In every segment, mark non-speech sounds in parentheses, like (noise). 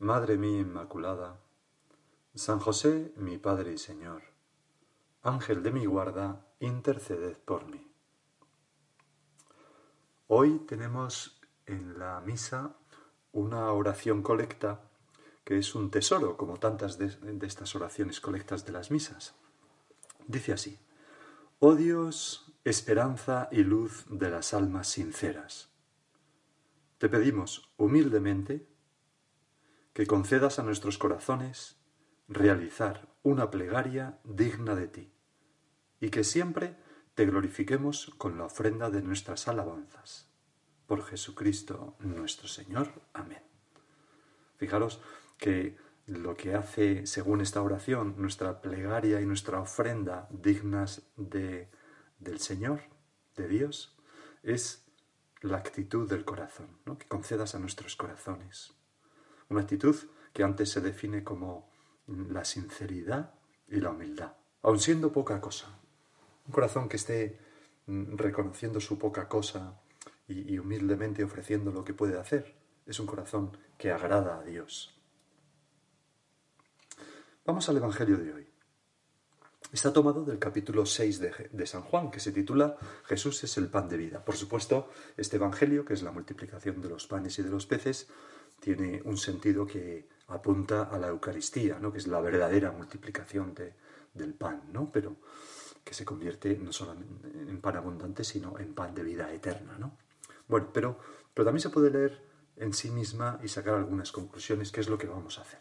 Madre mía Inmaculada, San José, mi Padre y Señor, Ángel de mi guarda, interceded por mí. Hoy tenemos en la misa una oración colecta que es un tesoro, como tantas de, de estas oraciones colectas de las misas. Dice así, Oh Dios, esperanza y luz de las almas sinceras. Te pedimos humildemente que concedas a nuestros corazones realizar una plegaria digna de ti, y que siempre te glorifiquemos con la ofrenda de nuestras alabanzas. Por Jesucristo nuestro Señor. Amén. Fijaros que lo que hace, según esta oración, nuestra plegaria y nuestra ofrenda dignas de, del Señor, de Dios, es la actitud del corazón, ¿no? que concedas a nuestros corazones una actitud que antes se define como la sinceridad y la humildad, aun siendo poca cosa. Un corazón que esté mm, reconociendo su poca cosa y, humildemente ofreciendo lo que puede hacer. Es un corazón que agrada a Dios. Vamos al Evangelio de hoy. Está tomado del capítulo 6 de, de, San Juan, que se titula Jesús es el pan de vida. Por supuesto, este Evangelio, que es la multiplicación de los panes y de los peces, tiene un sentido que apunta a la Eucaristía, ¿no? que es la verdadera multiplicación de, del pan, ¿no? pero que se convierte no solo en, pan abundante, sino en pan de vida eterna. ¿no? Bueno, pero, pero también se puede leer en sí misma y sacar algunas conclusiones, que es lo que vamos a hacer.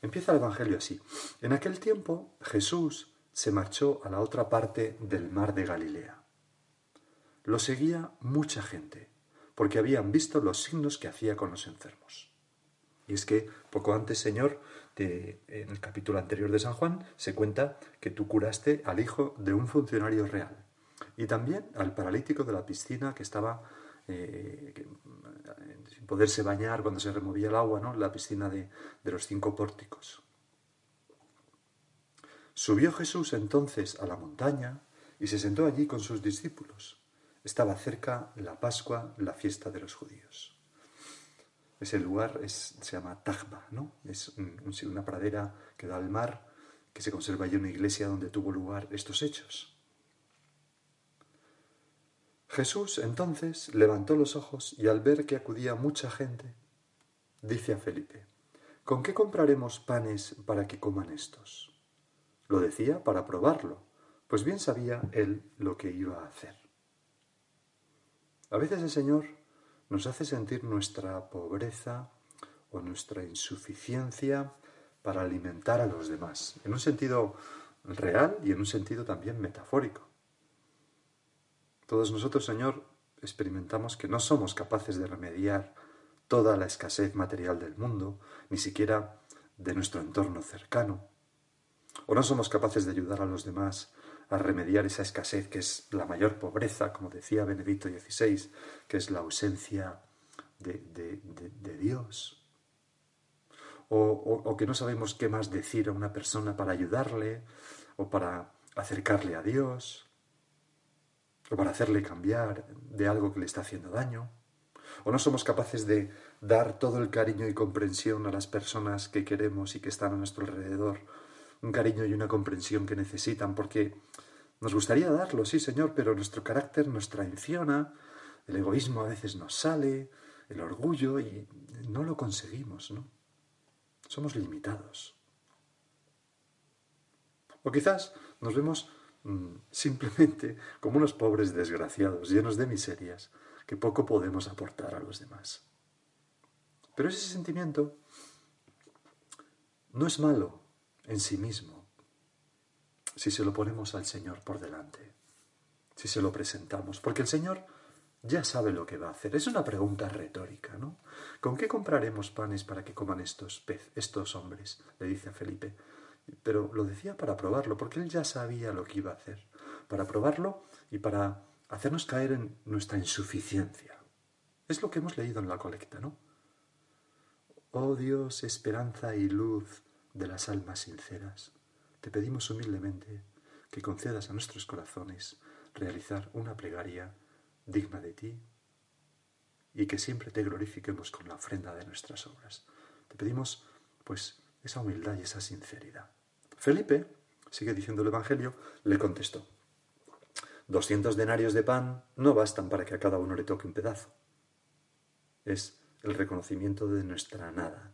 Empieza el Evangelio así. En aquel tiempo Jesús se marchó a la otra parte del mar de Galilea. Lo seguía mucha gente porque habían visto los signos que hacía con los enfermos. Y es que poco antes, Señor, de, en el capítulo anterior de San Juan, se cuenta que tú curaste al hijo de un funcionario real y también al paralítico de la piscina que estaba eh, que, sin poderse bañar cuando se removía el agua, ¿no? la piscina de, de los cinco pórticos. Subió Jesús entonces a la montaña y se sentó allí con sus discípulos. Estaba cerca la Pascua, la fiesta de los judíos. Ese lugar es, se llama Tajba, ¿no? Es un, una pradera que da al mar, que se conserva allí una iglesia donde tuvo lugar estos hechos. Jesús entonces levantó los ojos y al ver que acudía mucha gente, dice a Felipe, ¿con qué compraremos panes para que coman estos? Lo decía para probarlo, pues bien sabía él lo que iba a hacer. A veces el Señor nos hace sentir nuestra pobreza o nuestra insuficiencia para alimentar a los demás, en un sentido real y en un sentido también metafórico. Todos nosotros, Señor, experimentamos que no somos capaces de remediar toda la escasez material del mundo, ni siquiera de nuestro entorno cercano, o no somos capaces de ayudar a los demás a remediar esa escasez que es la mayor pobreza, como decía Benedicto XVI, que es la ausencia de, de, de, Dios. O, o, que no sabemos qué más decir a una persona para ayudarle o para acercarle a Dios o para hacerle cambiar de algo que le está haciendo daño. O no somos capaces de dar todo el cariño y comprensión a las personas que queremos y que están a nuestro alrededor un cariño y una comprensión que necesitan, porque nos gustaría darlo, sí, Señor, pero nuestro carácter nos traiciona, el egoísmo a veces nos sale, el orgullo y no lo conseguimos, ¿no? Somos limitados. O quizás nos vemos mm, simplemente como unos pobres desgraciados, llenos de miserias, que poco podemos aportar a los demás. Pero ese sentimiento no es malo en sí mismo si se lo ponemos al Señor por delante, si se lo presentamos, porque el Señor ya sabe lo que va a hacer. Es una pregunta retórica, ¿no? ¿Con qué compraremos panes para que coman estos pez, estos hombres? le dice a Felipe. Pero lo decía para probarlo, porque él ya sabía lo que iba a hacer. Para probarlo y para hacernos caer en nuestra insuficiencia. Es lo que hemos leído en la colecta, ¿no? Oh Dios, esperanza y luz de las almas sinceras, te pedimos humildemente que concedas a nuestros corazones realizar una plegaria digna de ti y que siempre te glorifiquemos con la ofrenda de nuestras obras. Te pedimos, pues, esa humildad y esa sinceridad. Felipe, sigue diciendo el Evangelio, le contestó, doscientos denarios de pan no bastan para que a cada uno le toque un pedazo. Es el reconocimiento de nuestra nada.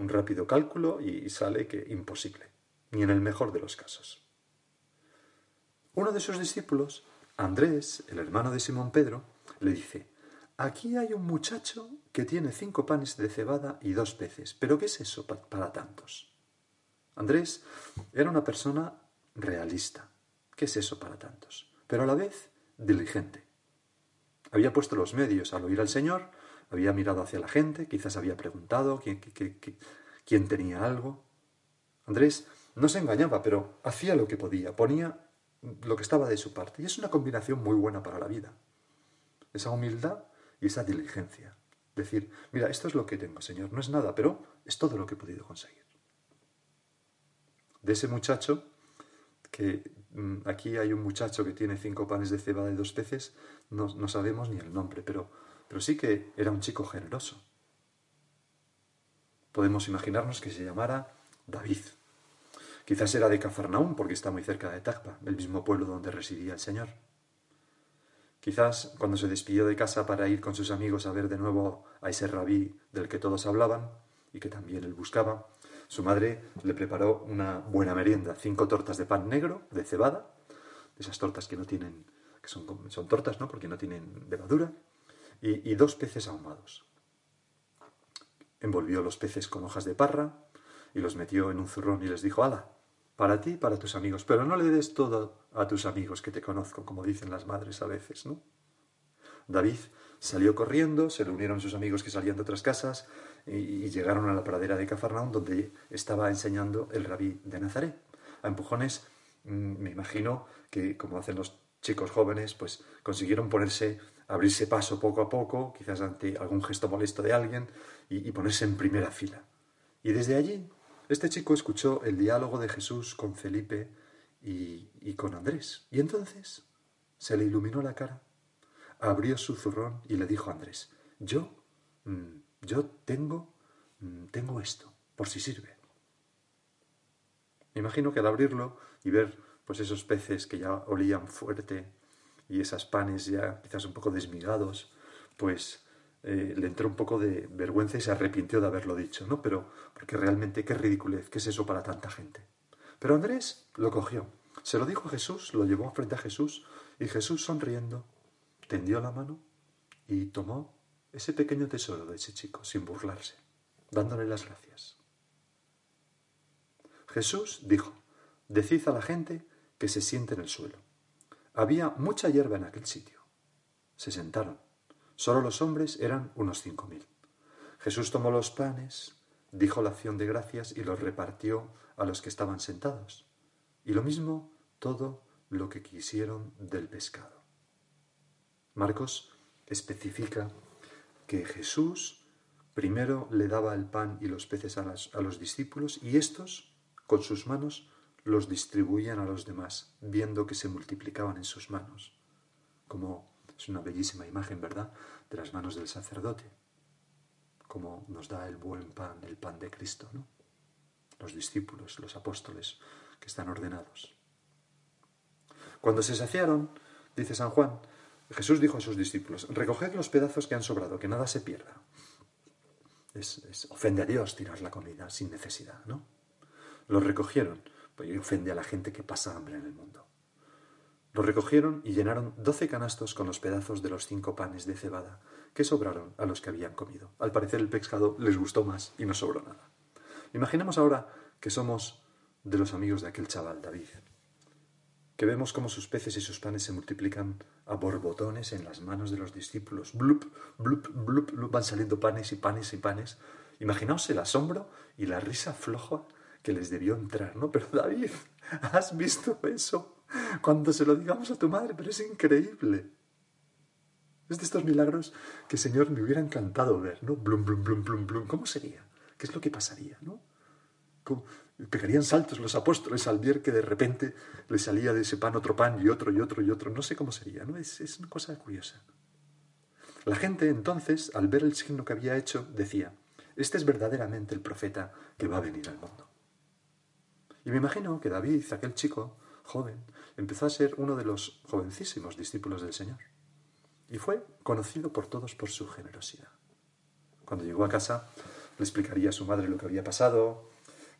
Un rápido cálculo y sale que imposible, ni en el mejor de los casos. Uno de sus discípulos, Andrés, el hermano de Simón Pedro, le dice, aquí hay un muchacho que tiene cinco panes de cebada y dos peces, pero ¿qué es eso para tantos? Andrés era una persona realista. ¿Qué es eso para tantos? Pero a la vez diligente. Había puesto los medios al oír al Señor había mirado hacia la gente, quizás había preguntado quién, tenía algo. Andrés no se engañaba, pero hacía lo que podía, ponía lo que estaba de su parte. Y es una combinación muy buena para la vida. Esa humildad y esa diligencia. Decir, mira, esto es lo que tengo, Señor. No es nada, pero es todo lo que he podido conseguir. De ese muchacho, que mm, aquí hay un muchacho que tiene cinco panes de cebada y dos peces, no sabemos ni el nombre, pero pero sí que era un chico generoso. Podemos imaginarnos que se llamara David. Quizás era de Cafarnaún porque está muy cerca de Tacpa, el mismo pueblo donde residía el Señor. Quizás cuando se despidió de casa para ir con sus amigos a ver de nuevo a ese rabí del que todos hablaban y que también él buscaba, su madre le preparó una buena merienda, cinco tortas de pan negro, de cebada, esas tortas que no tienen, que son, son tortas, ¿no? Porque no tienen levadura, y, dos peces ahumados. Envolvió los peces con hojas de parra y los metió en un zurrón y les dijo, ala, para ti y para tus amigos, pero no le des todo a tus amigos que te conozco, como dicen las madres a veces, ¿no? David salió corriendo, se reunieron sus amigos que salían de otras casas y, llegaron a la pradera de Cafarnaún donde estaba enseñando el rabí de Nazaret. A empujones, mm, me imagino que como hacen los chicos jóvenes, pues consiguieron ponerse abrirse paso poco a poco, quizás ante algún gesto molesto de alguien, y, ponerse en primera fila. Y desde allí, este chico escuchó el diálogo de Jesús con Felipe y, con Andrés. Y entonces se le iluminó la cara, abrió su zurrón y le dijo a Andrés, yo, mm, yo tengo, mm, tengo esto, por si sirve. Me imagino que al abrirlo y ver pues esos peces que ya olían fuerte y esas panes ya quizás un poco desmigados, pues eh, le entró un poco de vergüenza y se arrepintió de haberlo dicho, ¿no? Pero, porque realmente qué ridiculez, qué es eso para tanta gente. Pero Andrés lo cogió, se lo dijo a Jesús, lo llevó frente a Jesús, y Jesús sonriendo, tendió la mano y tomó ese pequeño tesoro de ese chico, sin burlarse, dándole las gracias. Jesús dijo, decid a la gente que se siente en el suelo. Había mucha hierba en aquel sitio. Se sentaron. Solo los hombres eran unos cinco mil. Jesús tomó los panes, dijo la acción de gracias y los repartió a los que estaban sentados. Y lo mismo todo lo que quisieron del pescado. Marcos especifica que Jesús primero le daba el pan y los peces a, a los discípulos y estos, con sus manos, los distribuían a los demás, viendo que se multiplicaban en sus manos, como es una bellísima imagen, ¿verdad?, de las manos del sacerdote, como nos da el buen pan, el pan de Cristo, ¿no? Los discípulos, los apóstoles que están ordenados. Cuando se saciaron, dice San Juan, Jesús dijo a sus discípulos, recoged los pedazos que han sobrado, que nada se pierda. es, es- ofende a Dios tirar la comida sin necesidad, ¿no? Lo recogieron, pues ofende a la gente que pasa hambre en el mundo. Lo recogieron y llenaron doce canastos con los pedazos de los cinco panes de cebada que sobraron a los que habían comido. Al parecer el pescado les gustó más y no sobró nada. Imaginemos ahora que somos de los amigos de aquel chaval, David, que vemos cómo sus peces y sus panes se multiplican a borbotones en las manos de los discípulos. Blup, blup, blup, blup, van saliendo panes y panes y panes. Imaginaos el asombro y la risa floja que les debió entrar, ¿no? Pero David, (laughs) ¿has visto eso? Cuando se lo digamos a tu madre, pero es increíble. Es de estos milagros que, Señor, me hubiera encantado ver, ¿no? Blum, blum, blum, blum, blum. ¿Cómo sería? ¿Qué es lo que pasaría, no? Pegarían saltos los apóstoles al ver que de repente le salía de ese pan otro pan y otro y otro y otro. No sé cómo sería, ¿no? Es, es una cosa curiosa. La gente entonces, al ver el signo que había hecho, decía, este es verdaderamente el profeta que va a venir al mundo. Y me imagino que David, aquel chico joven, empezó a ser uno de los jovencísimos discípulos del Señor. Y fue conocido por todos por su generosidad. Cuando llegó a casa, le explicaría a su madre lo que había pasado,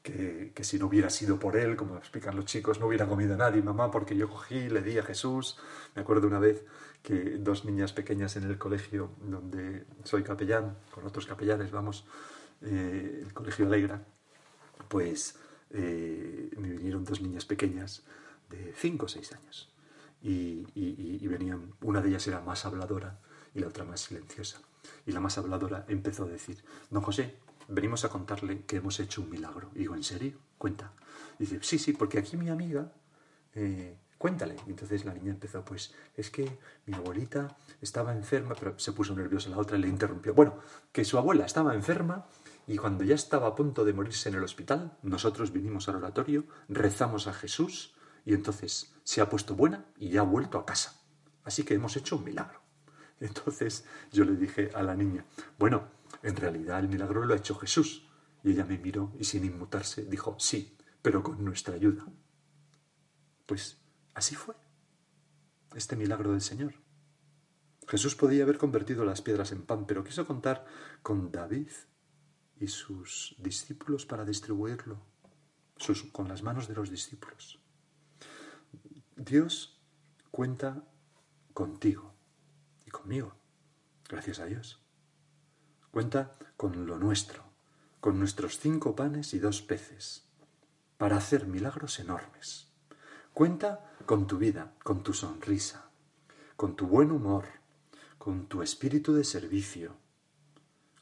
que, que si no hubiera sido por él, como explican los chicos, no hubiera comido nadie, mamá, porque yo cogí le di a Jesús. Me acuerdo una vez que dos niñas pequeñas en el colegio donde soy capellán, con otros capellanes, vamos, eh, el colegio Alegra, pues eh, me vinieron dos niñas pequeñas de 5 o 6 años. Y, venían, una de ellas era más habladora y la otra más silenciosa. Y la más habladora empezó a decir, don José, venimos a contarle que hemos hecho un milagro. Y digo, ¿en serio? Cuenta. Y dice, sí, sí, porque aquí mi amiga, eh, cuéntale. Y entonces la niña empezó, pues es que mi abuelita estaba enferma, pero se puso nerviosa la otra y le interrumpió. Bueno, que su abuela estaba enferma y cuando ya estaba a punto de morirse en el hospital, nosotros vinimos al oratorio, rezamos a Jesús y entonces se ha puesto buena y ya ha vuelto a casa. Así que hemos hecho un milagro. (laughs) Entonces yo le dije a la niña, bueno, en realidad el milagro lo ha hecho Jesús. Y ella me miró y sin inmutarse dijo, sí, pero con nuestra ayuda. Pues así fue este milagro del Señor. Jesús podía haber convertido las piedras en pan, pero quiso contar con David y sus discípulos para distribuirlo, con las manos de los discípulos. Dios cuenta contigo y conmigo, gracias a Dios. Cuenta con lo nuestro, con nuestros cinco panes y dos peces, para hacer milagros enormes. Cuenta con tu vida, con tu sonrisa, con tu buen humor, con tu espíritu de servicio,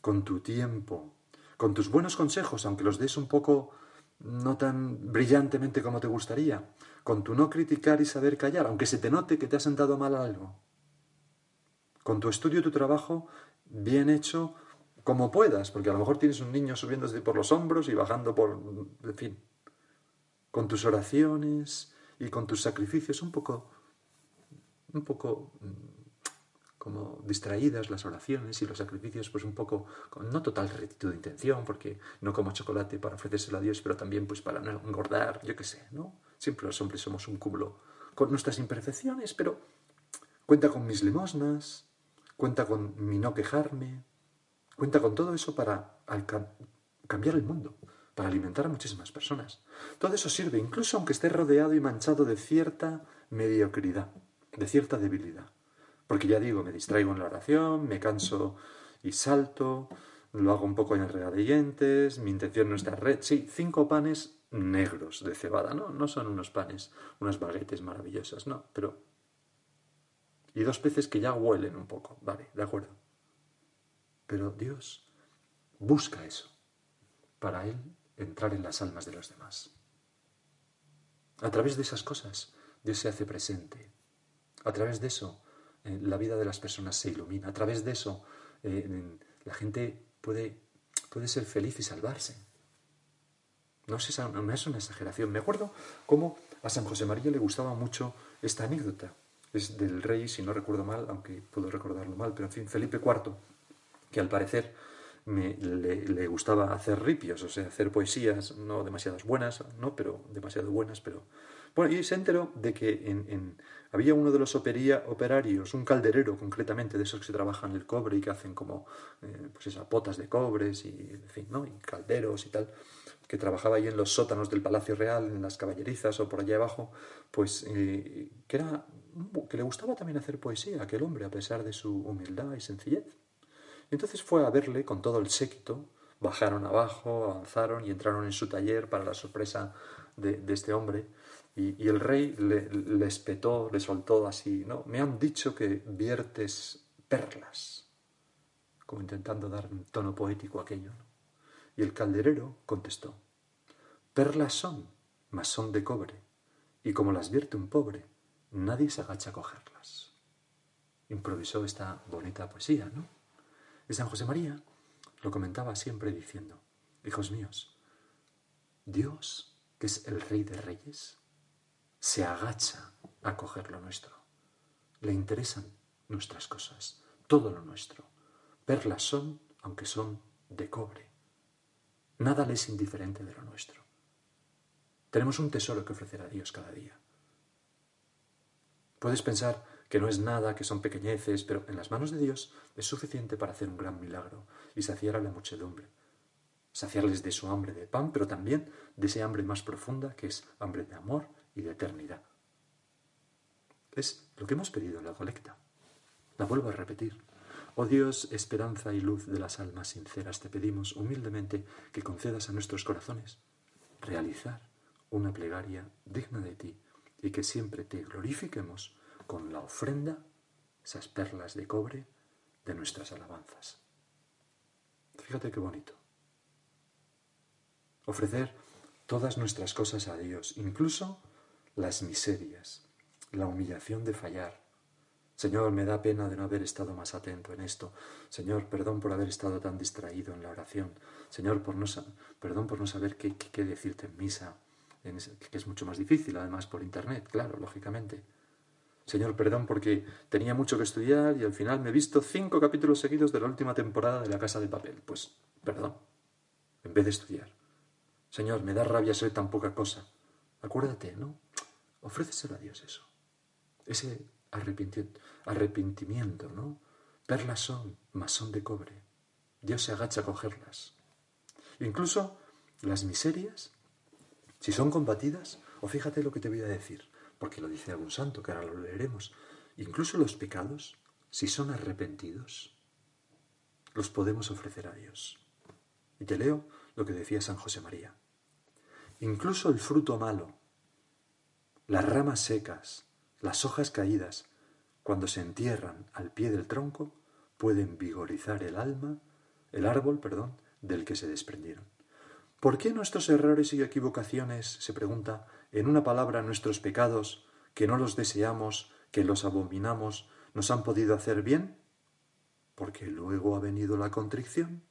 con tu tiempo, con tus buenos consejos, aunque los des un poco no tan brillantemente como te gustaría, con tu no criticar y saber callar, aunque se te note que te has sentado mal algo, con tu estudio y tu trabajo bien hecho como puedas, porque a lo mejor tienes un niño subiéndose por los hombros y bajando por, en fin, con tus oraciones y con tus sacrificios un poco, un poco mm, como distraídas las oraciones y los sacrificios, pues un poco, con no total rectitud de intención, porque no como chocolate para ofrecérselo a Dios, pero también pues para no engordar, yo qué sé, ¿no? Siempre los hombres somos un cúmulo con nuestras imperfecciones, pero cuenta con mis limosnas, cuenta con mi no quejarme, cuenta con todo eso para cambiar el mundo, para alimentar a muchísimas personas. Todo eso sirve, incluso aunque esté rodeado y manchado de cierta mediocridad, de cierta debilidad. Porque ya digo, me distraigo en la oración, me canso y salto, lo hago un poco en regadeyentes, mi intención no está red. Sí, cinco panes negros de cebada, ¿no? No son unos panes, unas baguetes maravillosas, no, pero... Y dos peces que ya huelen un poco, vale, de acuerdo. Pero Dios busca eso para Él entrar en las almas de los demás. A través de esas cosas, Dios se hace presente. A través de eso, eh, la vida de las personas se ilumina. A través de eso, eh, la gente puede, puede ser feliz y salvarse. No es, esa- no es una exageración. Me acuerdo cómo a San José María le gustaba mucho esta anécdota. Es del rey, si no recuerdo mal, aunque puedo recordarlo mal, pero en fin, Felipe IV, que al parecer me- le, le gustaba hacer ripios, o sea, hacer poesías no demasiadas buenas, no, pero demasiado buenas, pero Bueno, y se enteró de que había uno de los operarios, un calderero concretamente, de esos que se trabajan el cobre y que hacen como, eh, pues esas potas de cobres y, en ¿no? Y calderos y tal, que trabajaba ahí en los sótanos del Palacio Real, en las caballerizas o por allá abajo, pues eh, que, era, que le gustaba también hacer poesía, aquel hombre, a pesar de su humildad y sencillez. Y entonces fue a verle con todo el séquito, bajaron abajo, avanzaron y entraron en su taller para la sorpresa de, este hombre. Y, el rey le, le, espetó, le soltó así, ¿no? Me han dicho que viertes perlas, como intentando dar un tono poético a aquello. Y el calderero contestó, perlas son, mas son de cobre, y como las vierte un pobre, nadie se agacha a cogerlas. Improvisó esta bonita poesía, ¿no? Y San José María lo comentaba siempre diciendo, hijos míos, Dios, que es el Rey de Reyes, se agacha a coger lo nuestro. Le interesan nuestras cosas, todo lo nuestro. Perlas son, aunque son de cobre. Nada le es indiferente de lo nuestro. Tenemos un tesoro que ofrecer a Dios cada día. Puedes pensar que no es nada, que son pequeñeces, pero en las manos de Dios es suficiente para hacer un gran milagro y saciar a la muchedumbre. Saciarles de su hambre de pan, pero también de ese hambre más profunda que es hambre de amor y de eternidad. Es lo que hemos pedido en la colecta. La vuelvo a repetir. Oh Dios, esperanza y luz de las almas sinceras, te pedimos humildemente que concedas a nuestros corazones realizar una plegaria digna de ti y que siempre te glorifiquemos con la ofrenda, esas perlas de cobre de nuestras alabanzas. Fíjate qué bonito. Ofrecer todas nuestras cosas a Dios, incluso las miserias, la humillación de fallar. Señor, me da pena de no haber estado más atento en esto. Señor, perdón por haber estado tan distraído en la oración. Señor, por no, perdón por no saber qué, qué, decirte en misa, que es mucho más difícil, además por internet, claro, lógicamente. Señor, perdón porque tenía mucho que estudiar y al final me he visto cinco capítulos seguidos de la última temporada de La Casa de Papel. Pues, perdón, en vez de estudiar. Señor, me da rabia ser tan poca cosa. Acuérdate, ¿no? Ofréceselo a Dios eso. Ese arrepentimiento, ¿no? Perlas son, mas son de cobre. Dios se agacha a cogerlas. Incluso las miserias, si son combatidas, o fíjate lo que te voy a decir, porque lo dice algún santo, que ahora lo leeremos. Incluso los pecados, si son arrepentidos, los podemos ofrecer a Dios. Y te leo lo que decía San José María. Incluso el fruto malo, las ramas secas, las hojas caídas, cuando se entierran al pie del tronco, pueden vigorizar el alma, el árbol, perdón, del que se desprendieron. ¿Por qué nuestros errores y equivocaciones, se pregunta, en una palabra nuestros pecados, que no los deseamos, que los abominamos, nos han podido hacer bien? Porque luego ha venido la contrición.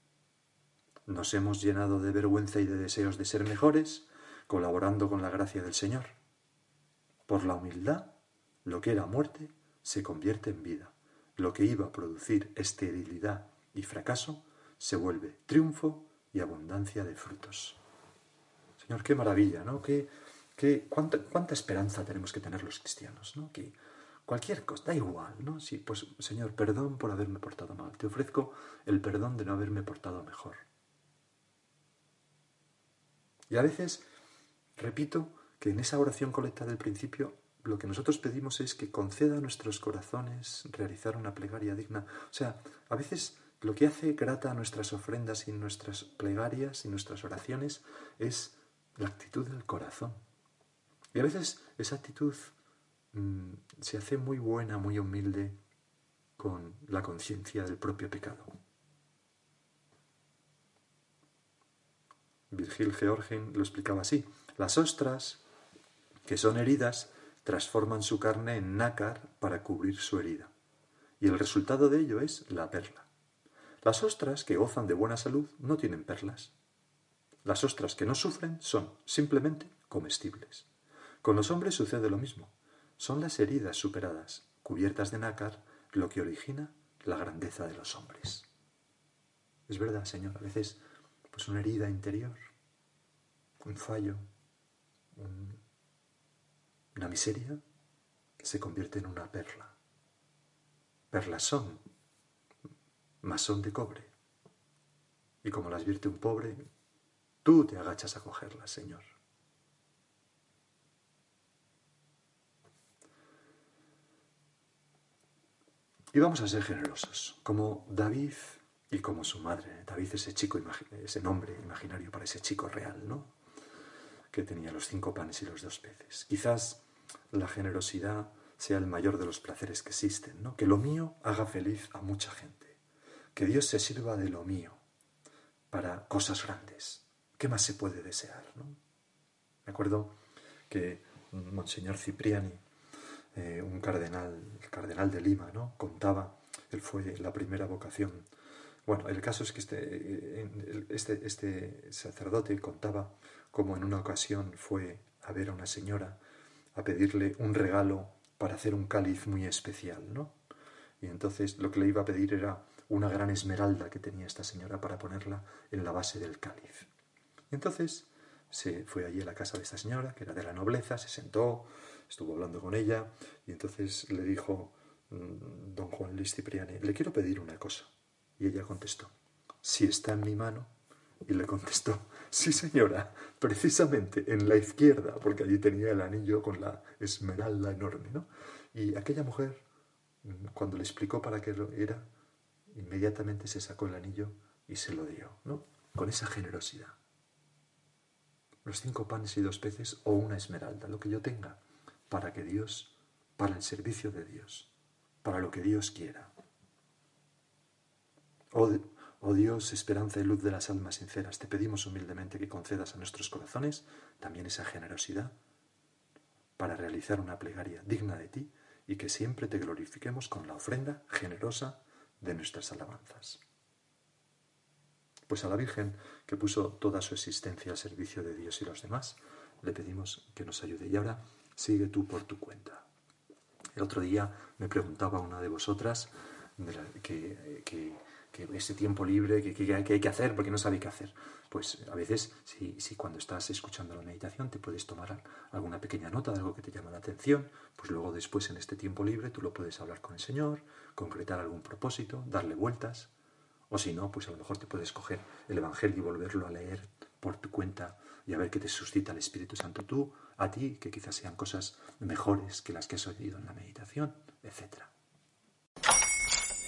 Nos hemos llenado de vergüenza y de deseos de ser mejores, colaborando con la gracia del Señor. Por la humildad, lo que era muerte se convierte en vida. Lo que iba a producir esterilidad y fracaso se vuelve triunfo y abundancia de frutos. Señor, qué maravilla, ¿no? Qué, cuánta, esperanza tenemos que tener los cristianos, ¿no? Que cualquier cosa, da igual, ¿no? Sí, pues Señor, perdón por haberme portado mal. Te ofrezco el perdón de no haberme portado mejor. Y a veces, repito, que en esa oración colecta del principio, lo que nosotros pedimos es que conceda a nuestros corazones realizar una plegaria digna. O sea, a veces lo que hace grata a nuestras ofrendas y nuestras plegarias y nuestras oraciones es la actitud del corazón. Y a veces esa actitud mm, se hace muy buena, muy humilde con la conciencia del propio pecado. Virgil Georgen lo explicaba así. Las ostras, que son heridas, transforman su carne en nácar para cubrir su herida. Y el resultado de ello es la perla. Las ostras que gozan de buena salud no tienen perlas. Las ostras que no sufren son simplemente comestibles. Con los hombres sucede lo mismo. Son las heridas superadas, cubiertas de nácar, lo que origina la grandeza de los hombres. Es verdad, Señor, a veces pues una herida interior, un fallo, Una miseria se convierte en una perla. Perlas son, mas son de cobre. Y como las vierte un pobre, tú te agachas a cogerlas, Señor. Y vamos a ser generosos, como David y como su madre. David, ese chico, ese nombre imaginario para ese chico real, ¿no? Que tenía los cinco panes y los dos peces. Quizás la generosidad sea el mayor de los placeres que existen, ¿no? Que lo mío haga feliz a mucha gente. Que Dios se sirva de lo mío para cosas grandes. ¿Qué más se puede desear, no? Me acuerdo que Monseñor Cipriani eh, un cardenal, el cardenal de Lima, ¿no? Contaba, él fue la primera vocación. Bueno, el caso es que este, eh, este, este sacerdote contaba cómo en una ocasión fue a ver a una señora a pedirle un regalo para hacer un cáliz muy especial, ¿no? Y entonces lo que le iba a pedir era una gran esmeralda que tenía esta señora para ponerla en la base del cáliz. Entonces se fue allí a la casa de esta señora, que era de la nobleza, se sentó, estuvo hablando con ella y entonces le dijo mm, don Juan Luis Cipriani, le quiero pedir una cosa. Y ella contestó, si está en mi mano. Y le contestó, sí señora, precisamente en la izquierda, porque allí tenía el anillo con la esmeralda enorme, ¿no? Y aquella mujer, cuando le explicó para qué era, inmediatamente se sacó el anillo y se lo dio, ¿no? Con esa generosidad. Los cinco panes y dos peces o una esmeralda, lo que yo tenga para que Dios, para el servicio de Dios, para lo que Dios quiera. Oh, oh, Dios, esperanza y luz de las almas sinceras, te pedimos humildemente que concedas a nuestros corazones también esa generosidad para realizar una plegaria digna de ti y que siempre te glorifiquemos con la ofrenda generosa de nuestras alabanzas. Pues a la Virgen, que puso toda su existencia al servicio de Dios y los demás, le pedimos que nos ayude. Y ahora sigue tú por tu cuenta. El otro día me preguntaba una de vosotras que, que, ese tiempo libre, que, hay que hacer porque no sabe qué hacer. Pues a veces, si, si cuando estás escuchando la meditación te puedes tomar alguna pequeña nota de algo que te llama la atención, pues luego después en este tiempo libre tú lo puedes hablar con el Señor, concretar algún propósito, darle vueltas, o si no, pues a lo mejor te puedes coger el Evangelio y volverlo a leer por tu cuenta y a ver qué te suscita el Espíritu Santo tú, a ti, que quizás sean cosas mejores que las que has oído en la meditación, etc.